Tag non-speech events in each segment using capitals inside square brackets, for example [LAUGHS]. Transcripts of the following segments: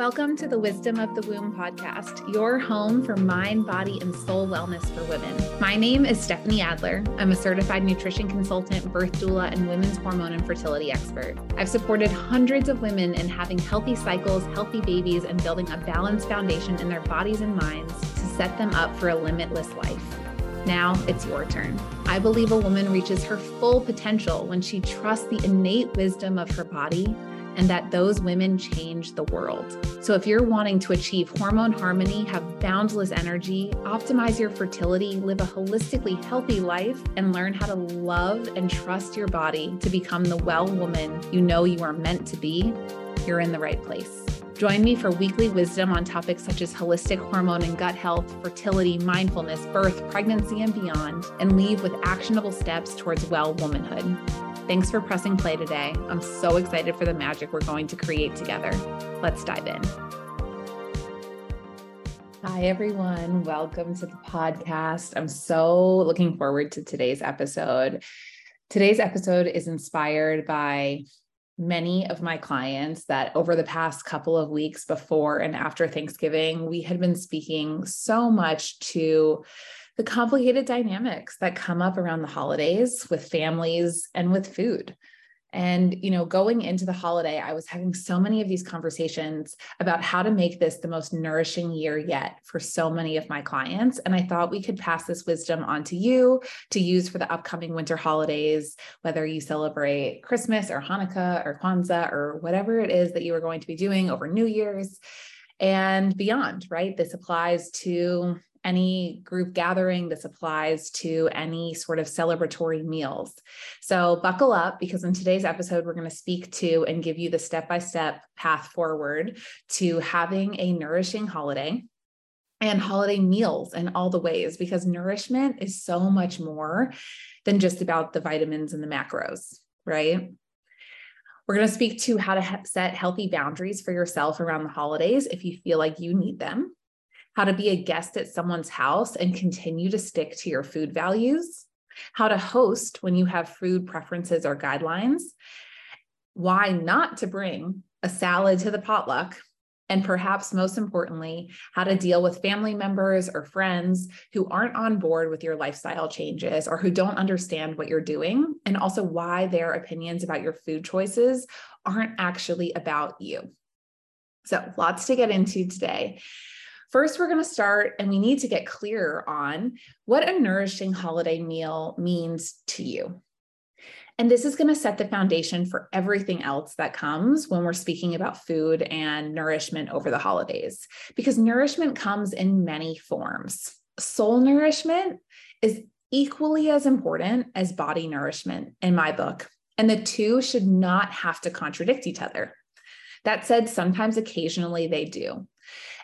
Welcome to the Wisdom of the Womb podcast, your home for mind, body, and soul wellness for women. My name is Stephanie Adler. I'm a certified nutrition consultant, birth doula, and women's hormone and fertility expert. I've supported hundreds of women in having healthy cycles, healthy babies, and building a balanced foundation in their bodies and minds to set them up for a limitless life. Now it's your turn. I believe a woman reaches her full potential when she trusts the innate wisdom of her body and that those women change the world. So, if you're wanting to achieve hormone harmony, have boundless energy, optimize your fertility, live a holistically healthy life, and learn how to love and trust your body to become the well woman you know you are meant to be, you're in the right place. Join me for weekly wisdom on topics such as holistic hormone and gut health, fertility, mindfulness, birth, pregnancy, and beyond, and leave with actionable steps towards well womanhood. Thanks for pressing play today. I'm so excited for the magic we're going to create together. Let's dive in. Hi, everyone. Welcome to the podcast. I'm so looking forward to today's episode. Today's episode is inspired by many of my clients that over the past couple of weeks before and after Thanksgiving, we had been speaking so much to the complicated dynamics that come up around the holidays with families and with food. And, you know, going into the holiday, I was having so many of these conversations about how to make this the most nourishing year yet for so many of my clients. And I thought we could pass this wisdom on to you to use for the upcoming winter holidays, whether you celebrate Christmas or Hanukkah or Kwanzaa or whatever it is that you are going to be doing over New Year's and beyond, right? This applies to any group gathering. This applies to any sort of celebratory meals. So, buckle up because in today's episode, we're going to speak to and give you the step by step path forward to having a nourishing holiday and holiday meals and all the ways because nourishment is so much more than just about the vitamins and the macros, right? We're going to speak to how to set healthy boundaries for yourself around the holidays if you feel like you need them how to be a guest at someone's house and continue to stick to your food values, how to host when you have food preferences or guidelines, why not to bring a salad to the potluck, and perhaps most importantly, how to deal with family members or friends who aren't on board with your lifestyle changes or who don't understand what you're doing, and also why their opinions about your food choices aren't actually about you. So, lots to get into today. First, we're going to start and we need to get clear on what a nourishing holiday meal means to you. And this is going to set the foundation for everything else that comes when we're speaking about food and nourishment over the holidays, because nourishment comes in many forms. Soul nourishment is equally as important as body nourishment in my book, and the two should not have to contradict each other. That said, sometimes occasionally they do.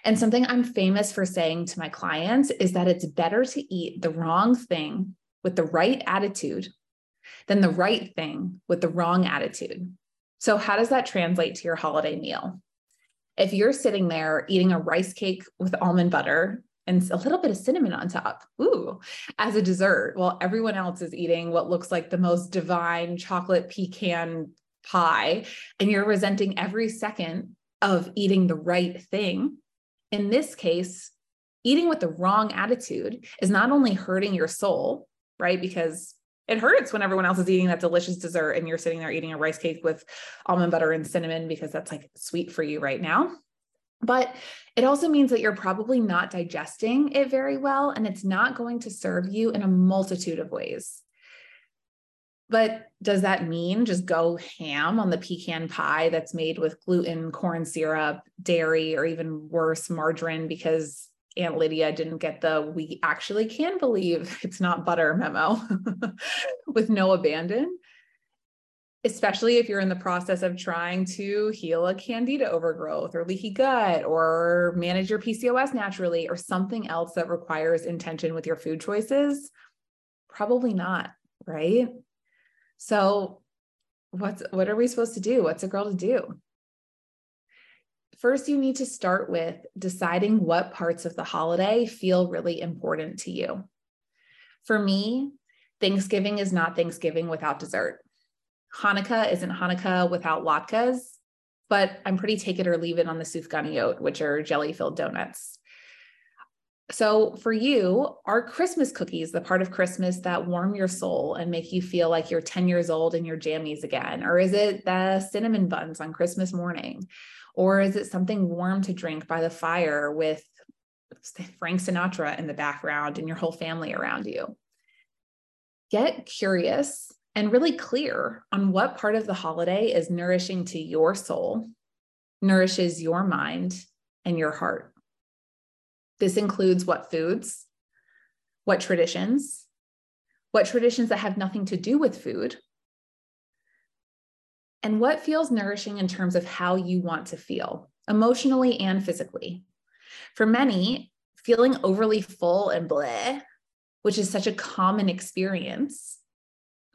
And something I'm famous for saying to my clients is that it's better to eat the wrong thing with the right attitude than the right thing with the wrong attitude. So, how does that translate to your holiday meal? If you're sitting there eating a rice cake with almond butter and a little bit of cinnamon on top, ooh, as a dessert, while everyone else is eating what looks like the most divine chocolate pecan pie, and you're resenting every second of eating the right thing, in this case, eating with the wrong attitude is not only hurting your soul, right? Because it hurts when everyone else is eating that delicious dessert and you're sitting there eating a rice cake with almond butter and cinnamon because that's like sweet for you right now. But it also means that you're probably not digesting it very well and it's not going to serve you in a multitude of ways. But does that mean just go ham on the pecan pie that's made with gluten, corn syrup, dairy, or even worse, margarine because Aunt Lydia didn't get the we actually can believe [LAUGHS] it's not butter memo [LAUGHS] with no abandon? Especially if you're in the process of trying to heal a candida overgrowth or leaky gut or manage your PCOS naturally or something else that requires intention with your food choices. Probably not, right? So what's what are we supposed to do? What's a girl to do? First, you need to start with deciding what parts of the holiday feel really important to you. For me, Thanksgiving is not Thanksgiving without dessert. Hanukkah isn't Hanukkah without latkes. but I'm pretty take it or leave it on the sufganiyot which are jelly filled donuts. So, for you, are Christmas cookies the part of Christmas that warm your soul and make you feel like you're 10 years old in your jammies again? Or is it the cinnamon buns on Christmas morning? Or is it something warm to drink by the fire with [LAUGHS] Frank Sinatra in the background and your whole family around you? Get curious and really clear on what part of the holiday is nourishing to your soul, nourishes your mind and your heart. This includes what foods, what traditions, what traditions that have nothing to do with food, and what feels nourishing in terms of how you want to feel emotionally and physically. For many, feeling overly full and bleh, which is such a common experience,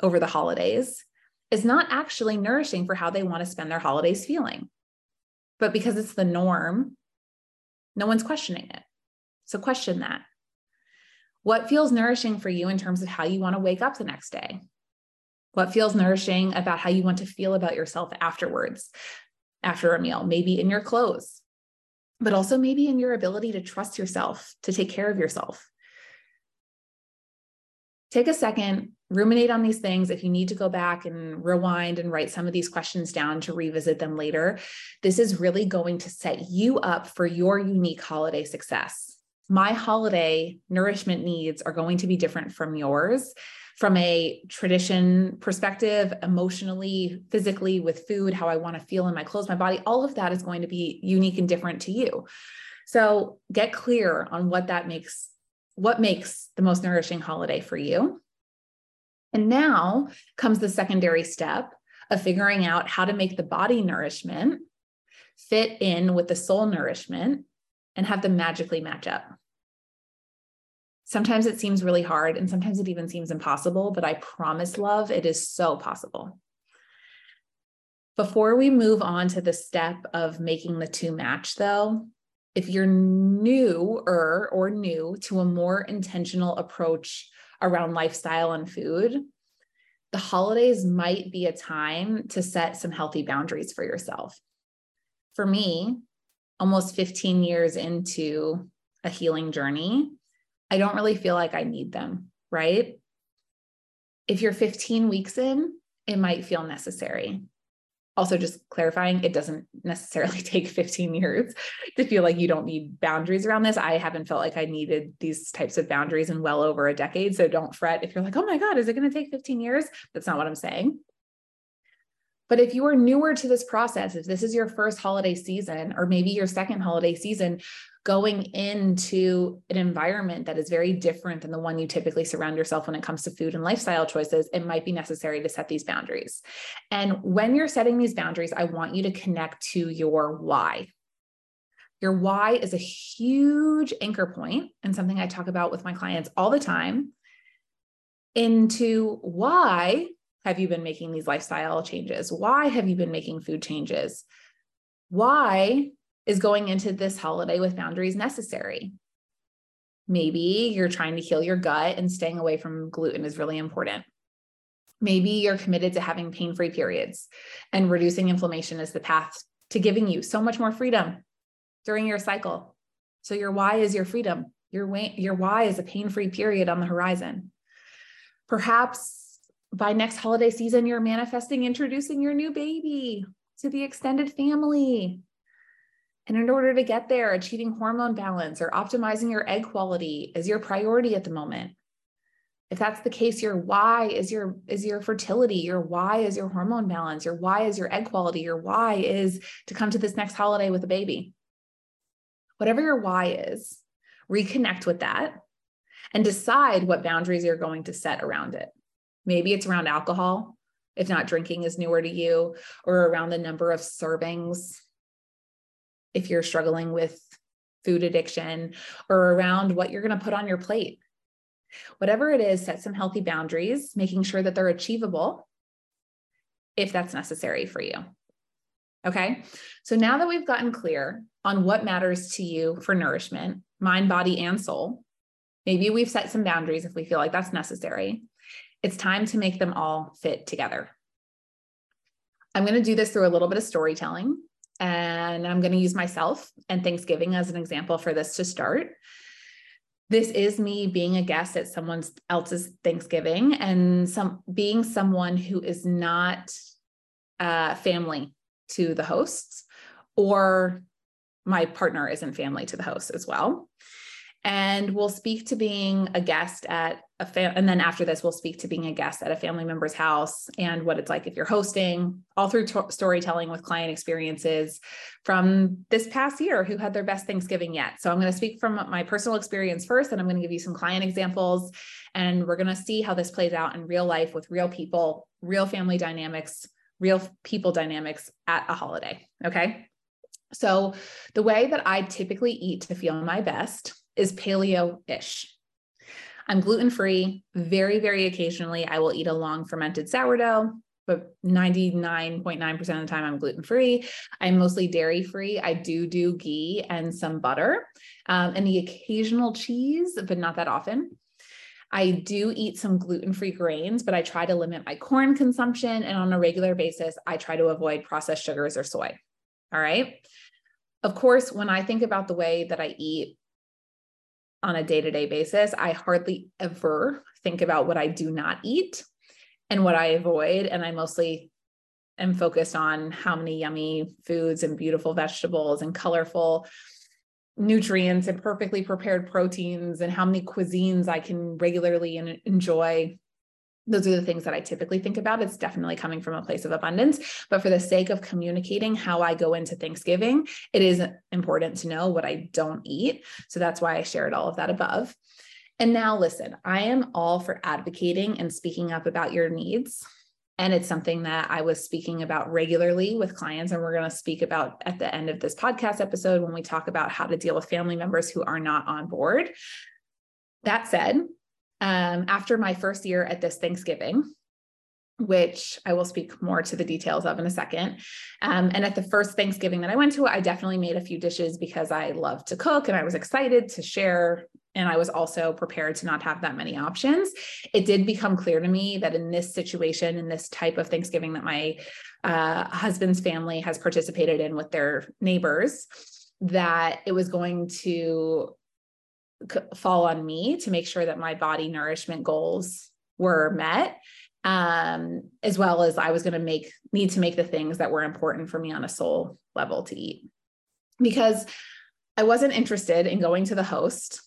over the holidays is not actually nourishing for how they want to spend their holidays feeling. But because it's the norm, no one's questioning it. So question that. What feels nourishing for you in terms of how you want to wake up the next day? What feels nourishing about how you want to feel about yourself afterwards, after a meal, maybe in your clothes, but also maybe in your ability to trust yourself, to take care of yourself. Take a second ruminate on these things. If you need to go back and rewind and write some of these questions down to revisit them later, this is really going to set you up for your unique holiday success. My holiday nourishment needs are going to be different from yours from a tradition perspective, emotionally, physically, with food, how I want to feel in my clothes, my body, all of that is going to be unique and different to you. So get clear on what that makes, what makes the most nourishing holiday for you and now comes the secondary step of figuring out how to make the body nourishment fit in with the soul nourishment and have them magically match up. Sometimes it seems really hard and sometimes it even seems impossible, but I promise, love, it is so possible. Before we move on to the step of making the two match, though, if you're newer or new to a more intentional approach around lifestyle and food, the holidays might be a time to set some healthy boundaries for yourself. For me, almost 15 years into a healing journey, I don't really feel like I need them, right? If you're 15 weeks in, it might feel necessary. Also just clarifying it doesn't necessarily [LAUGHS] take 15 years to feel like you don't need boundaries around this. I haven't felt like i needed these types of boundaries in well over a decade so don't fret if you're like oh my god is it going to take 15 years? That's not what i'm saying. But if you are newer to this process if this is your first holiday season or maybe your second holiday season going into an environment that is very different than the one you typically surround yourself when it comes to food and lifestyle choices, it might be necessary to set these boundaries. And when you're setting these boundaries, I want you to connect to your why. Your why is a huge anchor point and something I talk about with my clients all the time into why have you been making these lifestyle changes? Why have you been making food changes? Why is going into this holiday with boundaries necessary? Maybe you're trying to heal your gut and staying away from gluten is really important. Maybe you're committed to having pain free periods and reducing inflammation is the path to giving you so much more freedom during your cycle. So, your why is your freedom. Your, way, your why is a pain free period on the horizon. Perhaps by next holiday season, you're manifesting introducing your new baby to the extended family. And in order to get there, achieving hormone balance or optimizing your egg quality is your priority at the moment. If that's the case, your why is your is your fertility, your why is your hormone balance, your why is your egg quality, your why is to come to this next holiday with a baby. Whatever your why is, reconnect with that and decide what boundaries you're going to set around it. Maybe it's around alcohol, if not drinking is newer to you, or around the number of servings if you're struggling with food addiction or around what you're going to put on your plate. Whatever it is, set some healthy boundaries, making sure that they're achievable if that's necessary for you. Okay. So now that we've gotten clear on what matters to you for nourishment, mind, body, and soul, maybe we've set some boundaries if we feel like that's necessary. It's time to make them all fit together. I'm going to do this through a little bit of storytelling And I'm going to use myself and Thanksgiving as an example for this to start. This is me being a guest at someone else's Thanksgiving and some being someone who is not uh, family to the hosts, or my partner isn't family to the host as well and we'll speak to being a guest at a fam- and then after this we'll speak to being a guest at a family member's house and what it's like if you're hosting all through t- storytelling with client experiences from this past year who had their best thanksgiving yet. So i'm going to speak from my personal experience first and i'm going to give you some client examples and we're going to see how this plays out in real life with real people real family dynamics real people dynamics at a holiday okay? So the way that i typically eat to feel my best is paleo ish. I'm gluten free. Very, very occasionally, I will eat a long fermented sourdough, but 99.9% of the time, I'm gluten free. I'm mostly dairy free. I do do ghee and some butter um, and the occasional cheese, but not that often. I do eat some gluten free grains, but I try to limit my corn consumption. And on a regular basis, I try to avoid processed sugars or soy. All right. Of course, when I think about the way that I eat, on a day to day basis, I hardly ever think about what I do not eat and what I avoid. And I mostly am focused on how many yummy foods and beautiful vegetables and colorful nutrients and perfectly prepared proteins and how many cuisines I can regularly enjoy those are the things that I typically think about. It's definitely coming from a place of abundance. But for the sake of communicating how I go into Thanksgiving, it is important to know what I don't eat. So that's why I shared all of that above. And now, listen, I am all for advocating and speaking up about your needs. And it's something that I was speaking about regularly with clients. And we're going to speak about at the end of this podcast episode when we talk about how to deal with family members who are not on board. That said, um, after my first year at this Thanksgiving, which I will speak more to the details of in a second. Um, and at the first Thanksgiving that I went to, I definitely made a few dishes because I love to cook and I was excited to share. And I was also prepared to not have that many options. It did become clear to me that in this situation, in this type of Thanksgiving that my uh, husband's family has participated in with their neighbors, that it was going to fall on me to make sure that my body nourishment goals were met um, as well as I was going to make need to make the things that were important for me on a soul level to eat. Because I wasn't interested in going to the host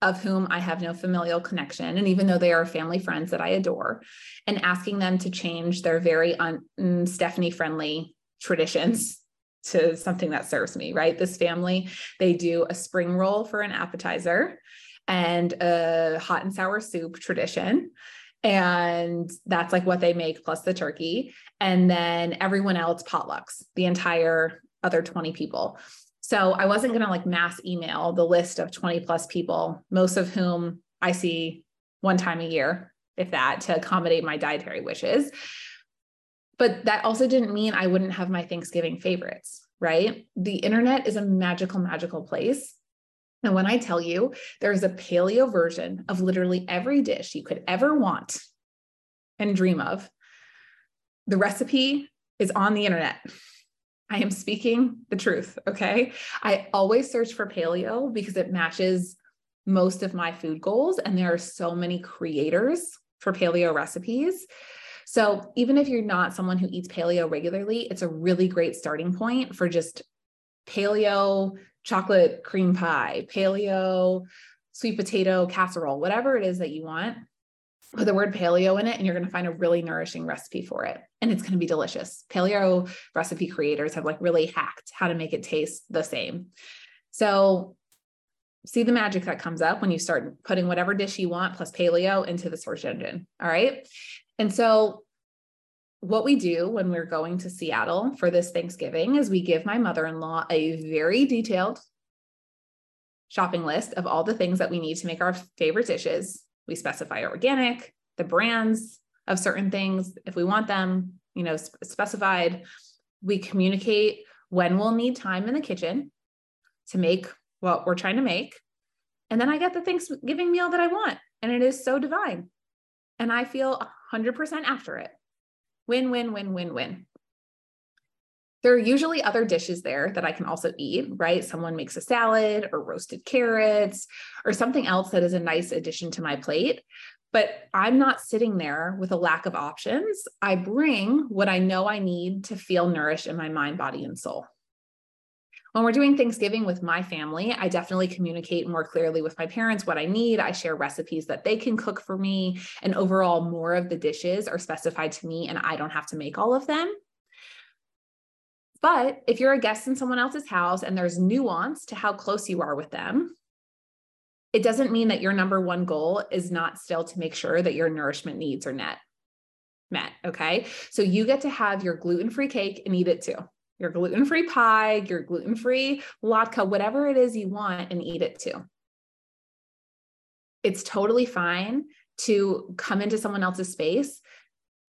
of whom I have no familial connection. And even though they are family friends that I adore, and asking them to change their very un- mm, Stephanie friendly traditions to something that serves me, right? This family, they do a spring roll for an appetizer and a hot and sour soup tradition. And that's like what they make plus the turkey. And then everyone else potlucks, the entire other 20 people. So I wasn't going to like mass email the list of 20 plus people, most of whom I see one time a year, if that, to accommodate my dietary wishes but that also didn't mean I wouldn't have my Thanksgiving favorites, right? The internet is a magical, magical place. And when I tell you there's a paleo version of literally every dish you could ever want and dream of, the recipe is on the internet. I am speaking the truth. Okay. I always search for paleo because it matches most of my food goals. And there are so many creators for paleo recipes so even if you're not someone who eats paleo regularly, it's a really great starting point for just paleo chocolate cream pie, paleo sweet potato casserole, whatever it is that you want. Put the word paleo in it, and you're going to find a really nourishing recipe for it. And it's going to be delicious. Paleo recipe creators have like really hacked how to make it taste the same. So see the magic that comes up when you start putting whatever dish you want plus paleo into the search engine. All right. And so what we do when we're going to Seattle for this Thanksgiving is we give my mother in law a very detailed shopping list of all the things that we need to make our favorite dishes. We specify organic, the brands of certain things, if we want them, you know, specified. We communicate when we'll need time in the kitchen to make what we're trying to make. And then I get the Thanksgiving meal that I want. And it is so divine. And I feel 100% after it. Win, win, win, win, win. there are usually other dishes there that I can also eat, right? Someone makes a salad or roasted carrots or something else that is a nice addition to my plate. But I'm not sitting there with a lack of options. I bring what I know I need to feel nourished in my mind, body, and soul. When we're doing Thanksgiving with my family, I definitely communicate more clearly with my parents what I need. I share recipes that they can cook for me. And overall, more of the dishes are specified to me, and I don't have to make all of them. But if you're a guest in someone else's house and there's nuance to how close you are with them, it doesn't mean that your number one goal is not still to make sure that your nourishment needs are net met. Okay. So you get to have your gluten free cake and eat it too. Your gluten free pie, your gluten free latke, whatever it is you want, and eat it too. It's totally fine to come into someone else's space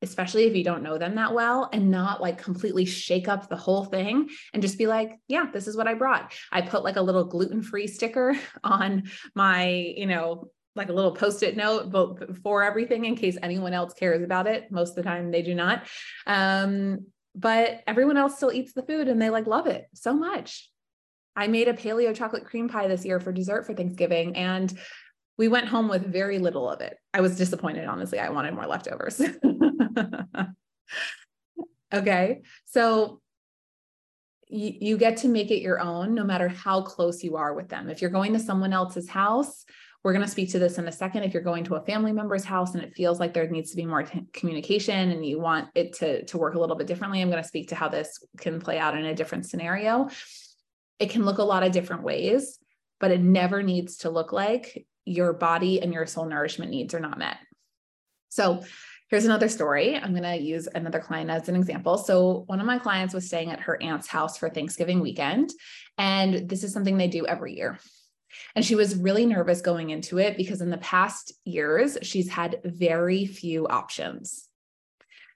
especially if you don't know them that well and not like completely shake up the whole thing and just be like yeah this is what i brought. I put like a little gluten-free sticker [LAUGHS] on my you know like a little post-it note for everything in case anyone else cares about it. Most of the time they do not. Um, but everyone else still eats the food and they like love it so much i made a paleo chocolate cream pie this year for dessert for thanksgiving and we went home with very little of it. I was disappointed, honestly. I wanted more leftovers. [LAUGHS] okay. So you, you get to make it your own no matter how close you are with them. If you're going to someone else's house, we're going to speak to this in a second. If you're going to a family member's house and it feels like there needs to be more t- communication and you want it to, to work a little bit differently, I'm going to speak to how this can play out in a different scenario. It can look a lot of different ways, but it never needs to look like your body and your soul nourishment needs are not met. So here's another story. I'm going to use another client as an example. So one of my clients was staying at her aunt's house for Thanksgiving weekend, and this is something they do every year. And she was really nervous going into it because in the past years, she's had very few options.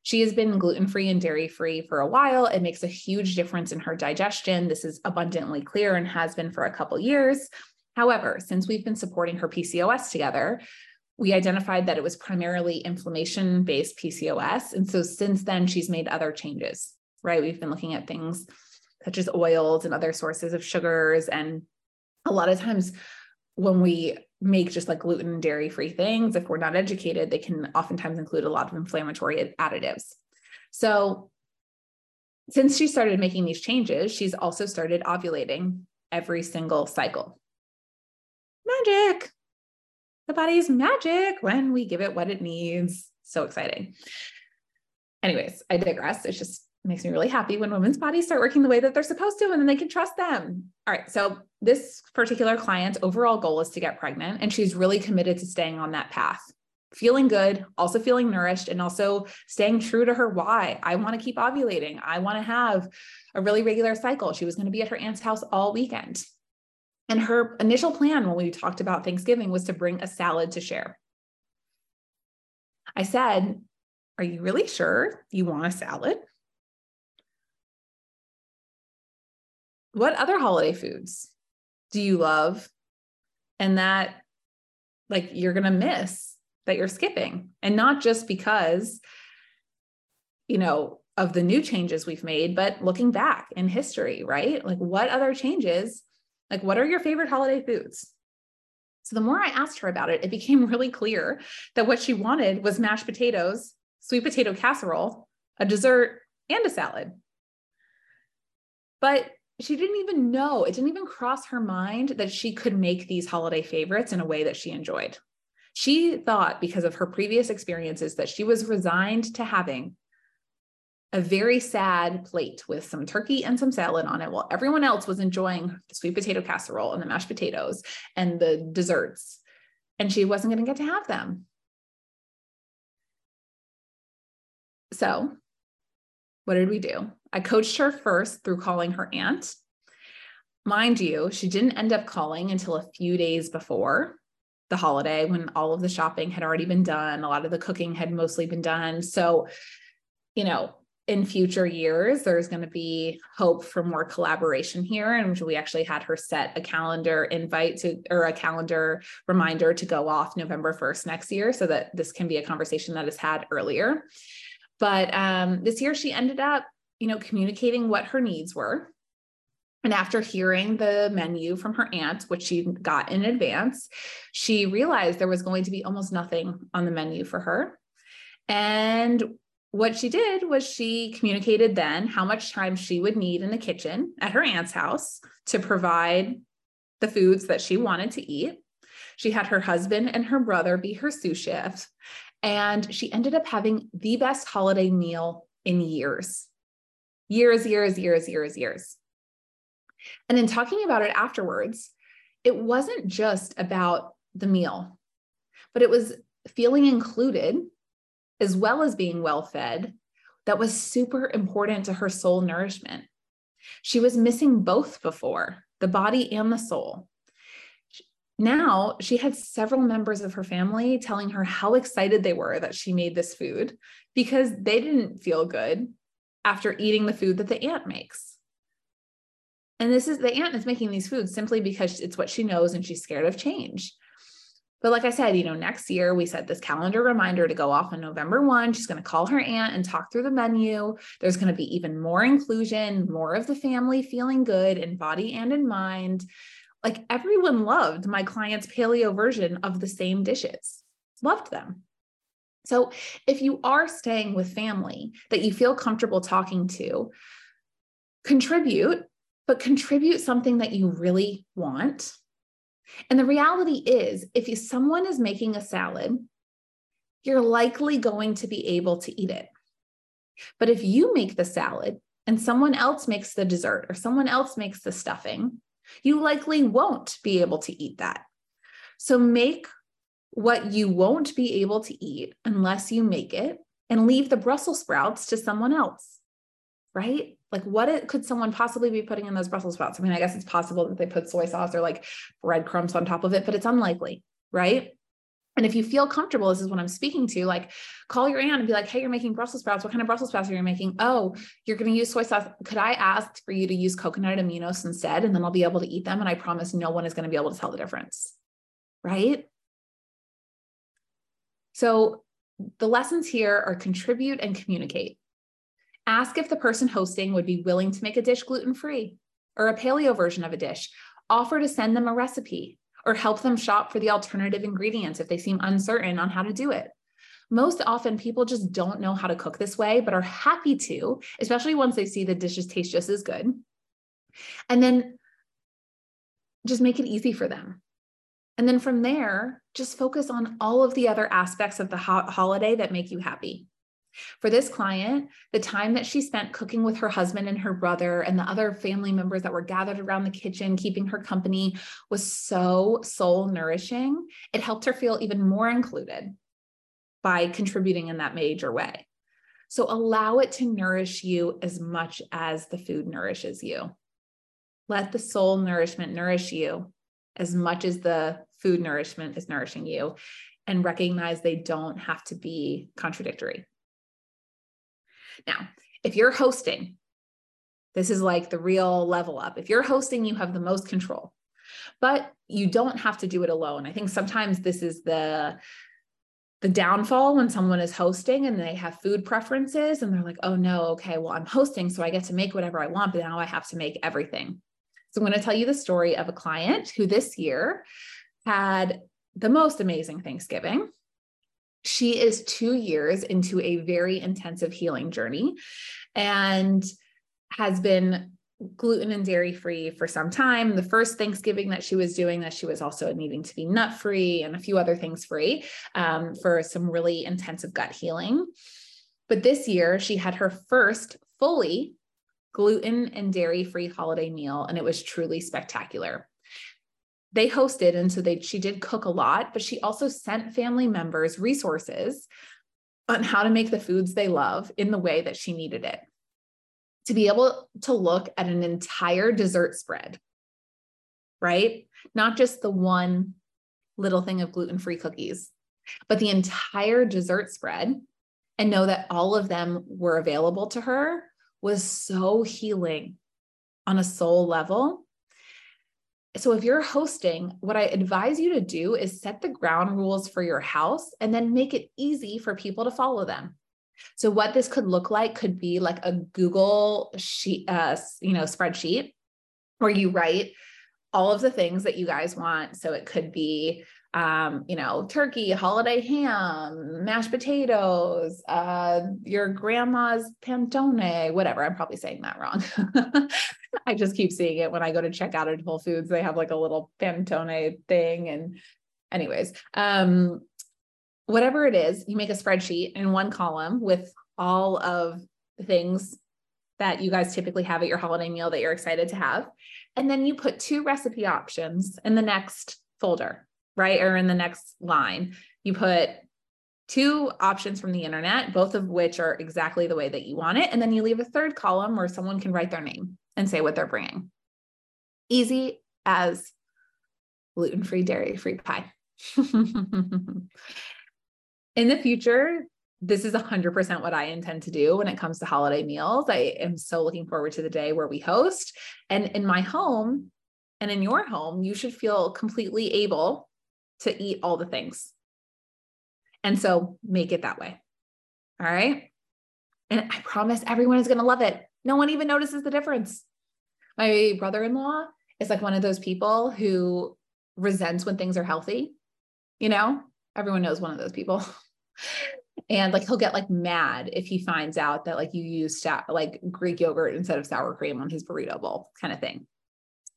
She has been gluten free and dairy free for a while. It makes a huge difference in her digestion. This is abundantly clear and has been for a couple years. However, since we've been supporting her PCOS together, we identified that it was primarily inflammation based PCOS. And so since then, she's made other changes, right? We've been looking at things such as oils and other sources of sugars. And a lot of times when we make just like gluten and dairy free things, if we're not educated, they can oftentimes include a lot of inflammatory additives. So since she started making these changes, she's also started ovulating every single cycle magic. The body is magic when we give it what it needs. So exciting. Anyways, I digress. It's just makes me really happy when women's bodies start working the way that they're supposed to and then they can trust them. All right. So, this particular client's overall goal is to get pregnant, and she's really committed to staying on that path, feeling good, also feeling nourished, and also staying true to her why. I want to keep ovulating. I want to have a really regular cycle. She was going to be at her aunt's house all weekend. And her initial plan when we talked about Thanksgiving was to bring a salad to share. I said, Are you really sure you want a salad? What other holiday foods do you love? And that, like, you're going to miss that you're skipping. And not just because, you know, of the new changes we've made, but looking back in history, right? Like, what other changes like, what are your favorite holiday foods? So the more I asked her about it, it became [LAUGHS] really clear that what she wanted was mashed potatoes, sweet potato casserole, a dessert, and a salad. But she didn't even know, it didn't even cross her mind that she could make these holiday favorites in a way that she enjoyed. She thought, because of her previous experiences, that she was resigned to having a very sad plate with some turkey and some salad on it while everyone else was enjoying the sweet potato casserole and the mashed potatoes and the desserts. And she wasn't going to get to have them. So, what did we do? I coached her first through calling her aunt. Mind you, she didn't end up calling until a few days before the holiday when all of the shopping had already been done. A lot of the cooking had mostly been done. So, you know, in future years, there's going to be hope for more collaboration here. And we actually had her set a calendar invite to, or a calendar reminder to go off November 1st next year so that this can be a conversation that is had earlier. But um, this year, she ended up you know, communicating what her needs were. And after hearing the menu from her aunt, which she got in advance, she realized there was going to be almost nothing on the menu for her. And what she did was she communicated then how much time she would need in the kitchen at her aunt's house to provide the foods that she wanted to eat. She had her husband and her brother be her sous chef. And she ended up having the best holiday meal in years years, years, years, years, years. And in talking about it afterwards, it wasn't just about the meal, but it was feeling included as well as being well fed that was super important to her soul nourishment. She was missing both before the body and the soul. Now she had several members of her family telling her how excited they were that she made this food because they didn't feel good after eating the food that the aunt makes. And this is the aunt is making these foods simply because it's what she knows and she's scared of change. But like I said, you know, next year we set this calendar reminder to go off on November 1. She's going to call her aunt and talk through the menu. There's going to be even more inclusion, more of the family feeling good in body and in mind. Like everyone loved my client's paleo version of the same dishes, loved them. So if you are staying with family that you feel comfortable talking to, contribute, but contribute something that you really want and the reality is, if someone is making a salad, you're likely going to be able to eat it. But if you make the salad and someone else makes the dessert or someone else makes the stuffing, you likely won't be able to eat that. So make what you won't be able to eat unless you make it and leave the Brussels sprouts to someone else, right? like what it, could someone possibly be putting in those Brussels sprouts? I mean, I guess it's possible that they put soy sauce or like breadcrumbs on top of it, but it's unlikely, right? And if you feel comfortable, this is what I'm speaking to, like call your aunt and be like, hey, you're making Brussels sprouts. What kind of Brussels sprouts are you making? Oh, you're going to use soy sauce. Could I ask for you to use coconut aminos instead? And then I'll be able to eat them. And I promise no one is going to be able to tell the difference. Right. So the lessons here are contribute and communicate. Ask if the person hosting would be willing to make a dish gluten free or a paleo version of a dish. Offer to send them a recipe or help them shop for the alternative ingredients if they seem uncertain on how to do it. Most often, people just don't know how to cook this way, but are happy to, especially once they see the dishes taste just as good. And then just make it easy for them. And then from there, just focus on all of the other aspects of the ho- holiday that make you happy. For this client, the time that she spent cooking with her husband and her brother and the other family members that were gathered around the kitchen, keeping her company, was so soul nourishing. It helped her feel even more included by contributing in that major way. So allow it to nourish you as much as the food nourishes you. Let the soul nourishment nourish you as much as the food nourishment is nourishing you, and recognize they don't have to be contradictory. Now, if you're hosting, this is like the real level up. If you're hosting, you have the most control, but you don't have to do it alone. I think sometimes this is the the downfall when someone is hosting and they have food preferences and they're like, oh no, okay, well, I'm hosting, so I get to make whatever I want, but now I have to make everything. So I'm going to tell you the story of a client who this year had the most amazing Thanksgiving she is two years into a very intensive healing journey and has been gluten and dairy free for some time. The first Thanksgiving that she was doing that she was also needing to be nut free and a few other things free um, for some really intensive gut healing. But this year she had her first fully gluten and dairy free holiday meal, and it was truly spectacular they hosted and so they she did cook a lot but she also sent family members resources on how to make the foods they love in the way that she needed it to be able to look at an entire dessert spread right? Not just the one little thing of gluten-free cookies but the entire dessert spread and know that all of them were available to her was so healing on a soul level so if you're hosting, what I advise you to do is set the ground rules for your house and then make it easy for people to follow them. So what this could look like could be like a Google sheet, uh, you know, spreadsheet where you write all of the things that you guys want. So it could be, um, you know, turkey, holiday ham, mashed potatoes, uh, your grandma's panettone, whatever. I'm probably saying that wrong. [LAUGHS] I just keep seeing it when I go to check out at Whole Foods. They have like a little panettone thing. And anyways, um, whatever it is, you make a spreadsheet in one column with all of the things that you guys typically have at your holiday meal that you're excited to have. And then you put two recipe options in the next folder, right? Or in the next line. You put two options from the internet, both of which are exactly the way that you want it. And then you leave a third column where someone can write their name and say what they're bringing. Easy as gluten free, dairy free pie. [LAUGHS] in the future, this is 100% what I intend to do when it comes to holiday meals. I am so looking forward to the day where we host. And in my home and in your home, you should feel completely able to eat all the things. And so make it that way. All right. And I promise everyone is going to love it. No one even notices the difference. My brother in law is like one of those people who resents when things are healthy. You know, everyone knows one of those people. [LAUGHS] and like he'll get like mad if he finds out that like you use like greek yogurt instead of sour cream on his burrito bowl kind of thing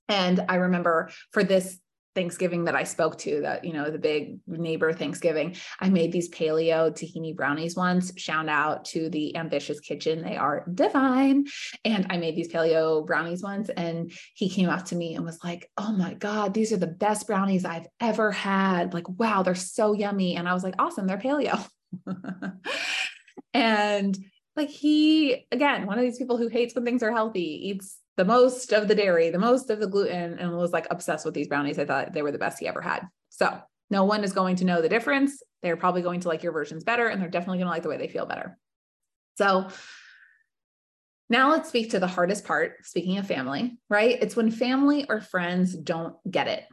and i remember for this Thanksgiving that I spoke to, that, you know, the big neighbor Thanksgiving, I made these paleo tahini brownies once. Shout out to the Ambitious Kitchen. They are divine. And I made these paleo brownies once. And he came up to me and was like, Oh my God, these are the best brownies I've ever had. Like, wow, they're so yummy. And I was like, Awesome, they're paleo. [LAUGHS] and like he, again, one of these people who hates when things are healthy, eats the most of the dairy, the most of the gluten, and was like obsessed with these brownies. I thought they were the best he ever had. So no one is going to know the difference. They're probably going to like your versions better, and they're definitely going to like the way they feel better. So now let's speak to the hardest part. Speaking of family, right? It's when family or friends don't get it.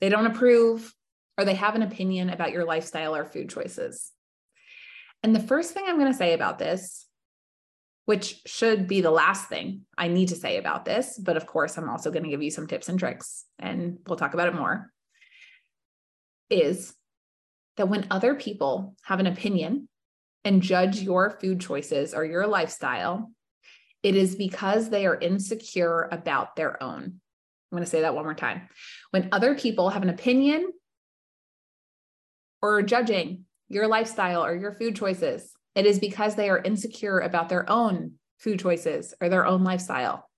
They don't approve or they have an opinion about your lifestyle or food choices. And the first thing I'm going to say about this which should be the last thing I need to say about this. But of course, I'm also going to give you some tips and tricks, and we'll talk about it more. Is that when other people have an opinion and judge your food choices or your lifestyle, it is because they are insecure about their own. I'm going to say that one more time. When other people have an opinion or judging your lifestyle or your food choices, it is because they are insecure about their own food choices or their own lifestyle.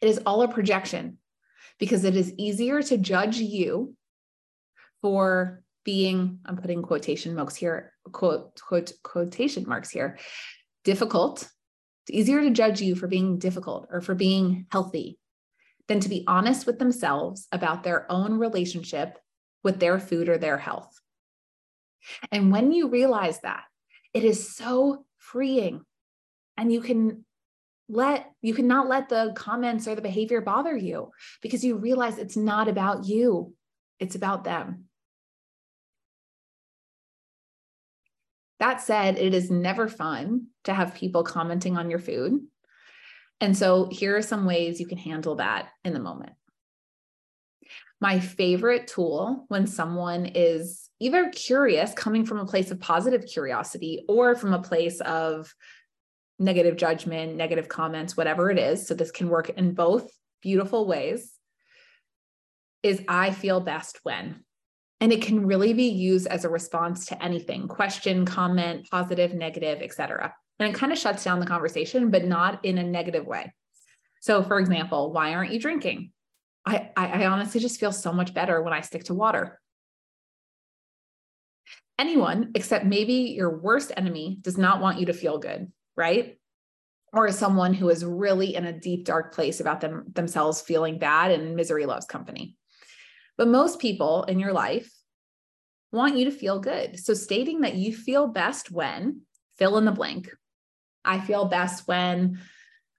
It is all a projection because it is easier to judge you for being, I'm putting quotation marks here, quote, quote, quotation marks here, difficult. It's easier to judge you for being difficult or for being healthy than to be honest with themselves about their own relationship with their food or their health. And when you realize that, it is so freeing. And you can let you cannot let the comments or the behavior bother you because you realize it's not about you, it's about them. That said, it is never fun to have people commenting on your food. And so here are some ways you can handle that in the moment. My favorite tool when someone is either curious, coming from a place of positive curiosity, or from a place of negative judgment, negative comments, whatever it is. So this can work in both beautiful ways. Is I feel best when. And it can really be used as a response to anything question, comment, positive, negative, etc. And it kind of shuts down the conversation, but not in a negative way. So, for example, why aren't you drinking? I, I, I honestly just feel so much better when I stick to water anyone except maybe your worst enemy does not want you to feel good, right? Or someone who is really in a deep, dark place about them themselves feeling bad and misery loves company. But most people in your life want you to feel good. So stating that you feel best when fill in the blank. I feel best when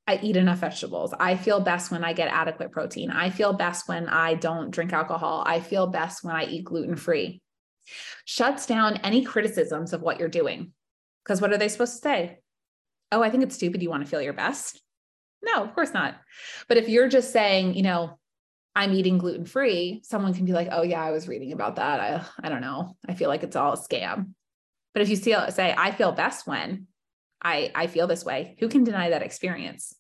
I eat enough vegetables. I feel best when I get adequate protein. I feel best when I don't drink alcohol. I feel best when I eat gluten free shuts down any criticisms of what you're doing. Because what are they supposed to say? Oh, I think it's stupid. You want to feel your best? No, of course not. But if you're just saying, you know, I'm eating gluten free, someone can be like, oh, yeah, I was reading about that. I, I don't know. I feel like it's all a scam. But if you see, say, I feel best when I, I feel this way, who can deny that experience?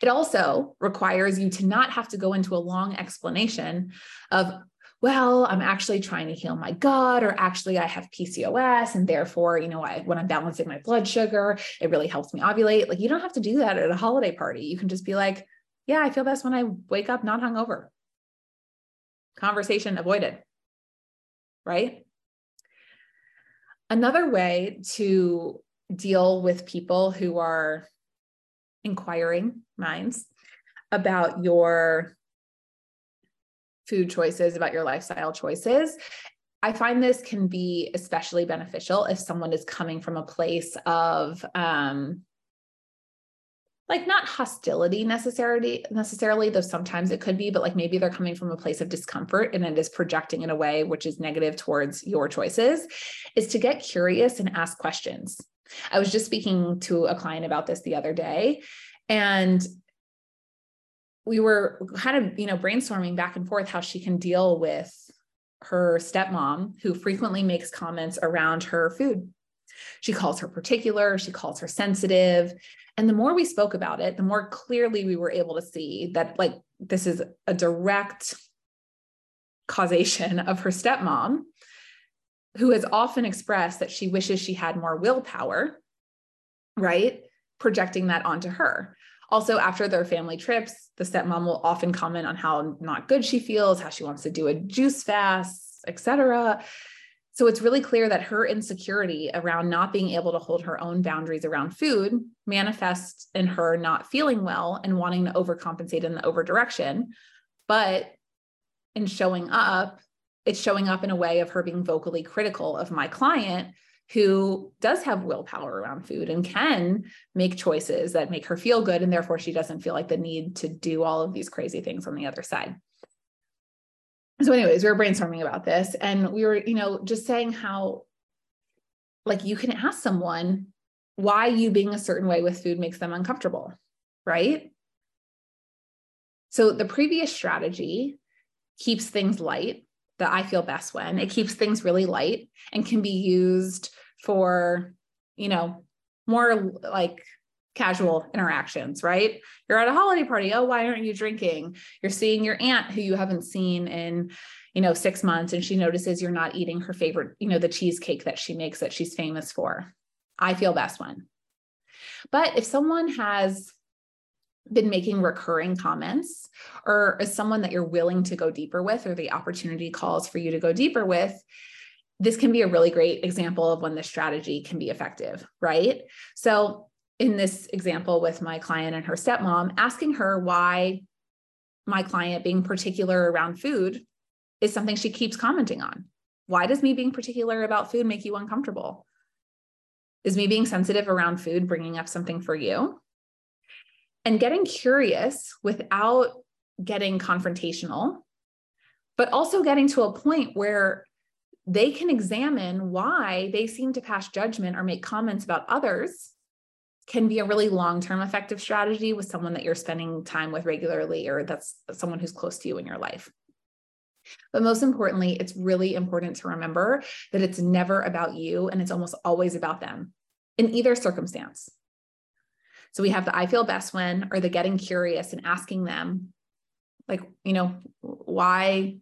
It also requires you to not have to go into a long explanation of, well, I'm actually trying to heal my gut, or actually I have PCOS, and therefore, you know, I, when I'm balancing my blood sugar, it really helps me ovulate. Like, you don't have to do that at a holiday party. You can just be like, yeah, I feel best when I wake up not hungover. Conversation avoided, right? Another way to deal with people who are inquiring minds about your food choices, about your lifestyle choices. I find this can be especially beneficial if someone is coming from a place of um, like not hostility necessarily necessarily though sometimes it could be but like maybe they're coming from a place of discomfort and it is projecting in a way which is negative towards your choices is to get curious and ask questions i was just speaking to a client about this the other day and we were kind of you know brainstorming back and forth how she can deal with her stepmom who frequently makes comments around her food she calls her particular she calls her sensitive and the more we spoke about it, the more clearly we were able to see that, like, this is a direct causation of her stepmom, who has often expressed that she wishes she had more willpower, right? Projecting that onto her. Also, after their family trips, the stepmom will often comment on how not good she feels, how she wants to do a juice fast, etc. So it's really clear that her insecurity around not being able to hold her own boundaries around food manifests in her not feeling well and wanting to overcompensate in the over direction. But in showing up, it's showing up in a way of her being vocally critical of my client who does have willpower around food and can make choices that make her feel good. And therefore, she doesn't feel like the need to do all of these crazy things on the other side so anyways we were brainstorming about this and we were you know just saying how like you can ask someone why you being a certain way with food makes them uncomfortable right so the previous strategy keeps things light that i feel best when it keeps things really light and can be used for you know more like casual interactions, right? You're at a holiday party. Oh, why aren't you drinking? You're seeing your aunt who you haven't seen in, you know, six months, and she notices you're not eating her favorite, you know, the cheesecake that she makes that she's famous for. I feel best when. But if someone has been making recurring comments or is someone that you're willing to go deeper with or the opportunity calls for you to go deeper with this can be a really great example of when the strategy can be effective right so in this example with my client and her stepmom, asking her why my client being particular around food is something she keeps commenting on. Why does me being particular about food make you uncomfortable? Is me being sensitive around food bringing up something for you? And getting curious without getting confrontational, but also getting to a point where they can examine why they seem to pass judgment or make comments about others can be a really long-term effective strategy with someone that you're spending time with regularly or that's someone who's close to you in your life. But most importantly, it's really important to remember that it's never about you and it's almost always about them in either circumstance. So we have the I feel best when or the getting curious and asking them like, you know, why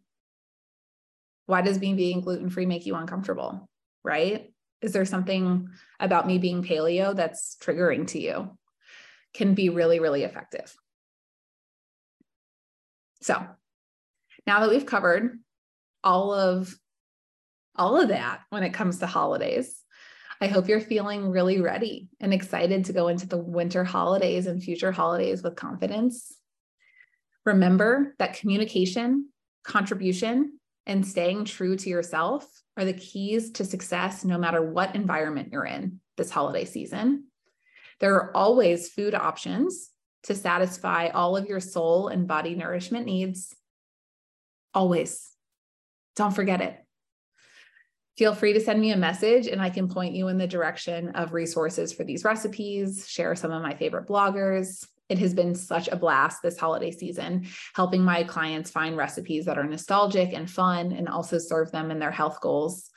why does me being gluten free make you uncomfortable? Right? is there something about me being paleo that's triggering to you can be really really effective so now that we've covered all of all of that when it comes to holidays i hope you're feeling really ready and excited to go into the winter holidays and future holidays with confidence remember that communication contribution and staying true to yourself are the keys to success no matter what environment you're in this holiday season. There are always food options to satisfy all of your soul and body nourishment needs. Always. Don't forget it. Feel free to send me a message and I can point you in the direction of resources for these recipes, share some of my favorite bloggers. It has been such a blast this holiday season, helping my clients find recipes that are nostalgic and fun and also serve them in their health goals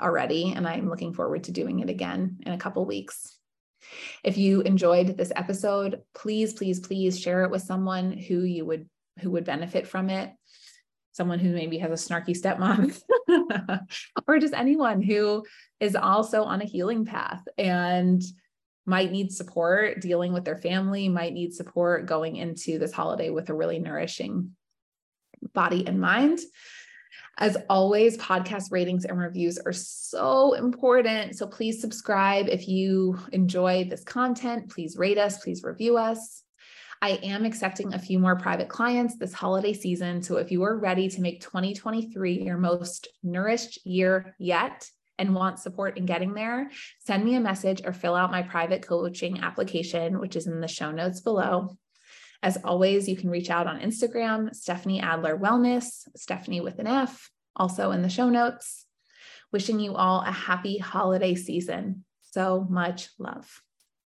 already. And I'm looking forward to doing it again in a couple weeks. If you enjoyed this episode, please, please, please share it with someone who you would who would benefit from it. Someone who maybe has a snarky stepmom, [LAUGHS] or just anyone who is also on a healing path and might need support dealing with their family, might need support going into this holiday with a really nourishing body and mind. As always, podcast ratings and reviews are so important. So please subscribe if you enjoy this content. Please rate us, please review us. I am accepting a few more private clients this holiday season. So if you are ready to make 2023 your most nourished year yet, and want support in getting there, send me a message or fill out my private coaching application, which is in the show notes below. As always, you can reach out on Instagram, Stefanie Adler Wellness, Stefanie with an F, also in the show notes. Wishing you all a happy holiday season. So much love.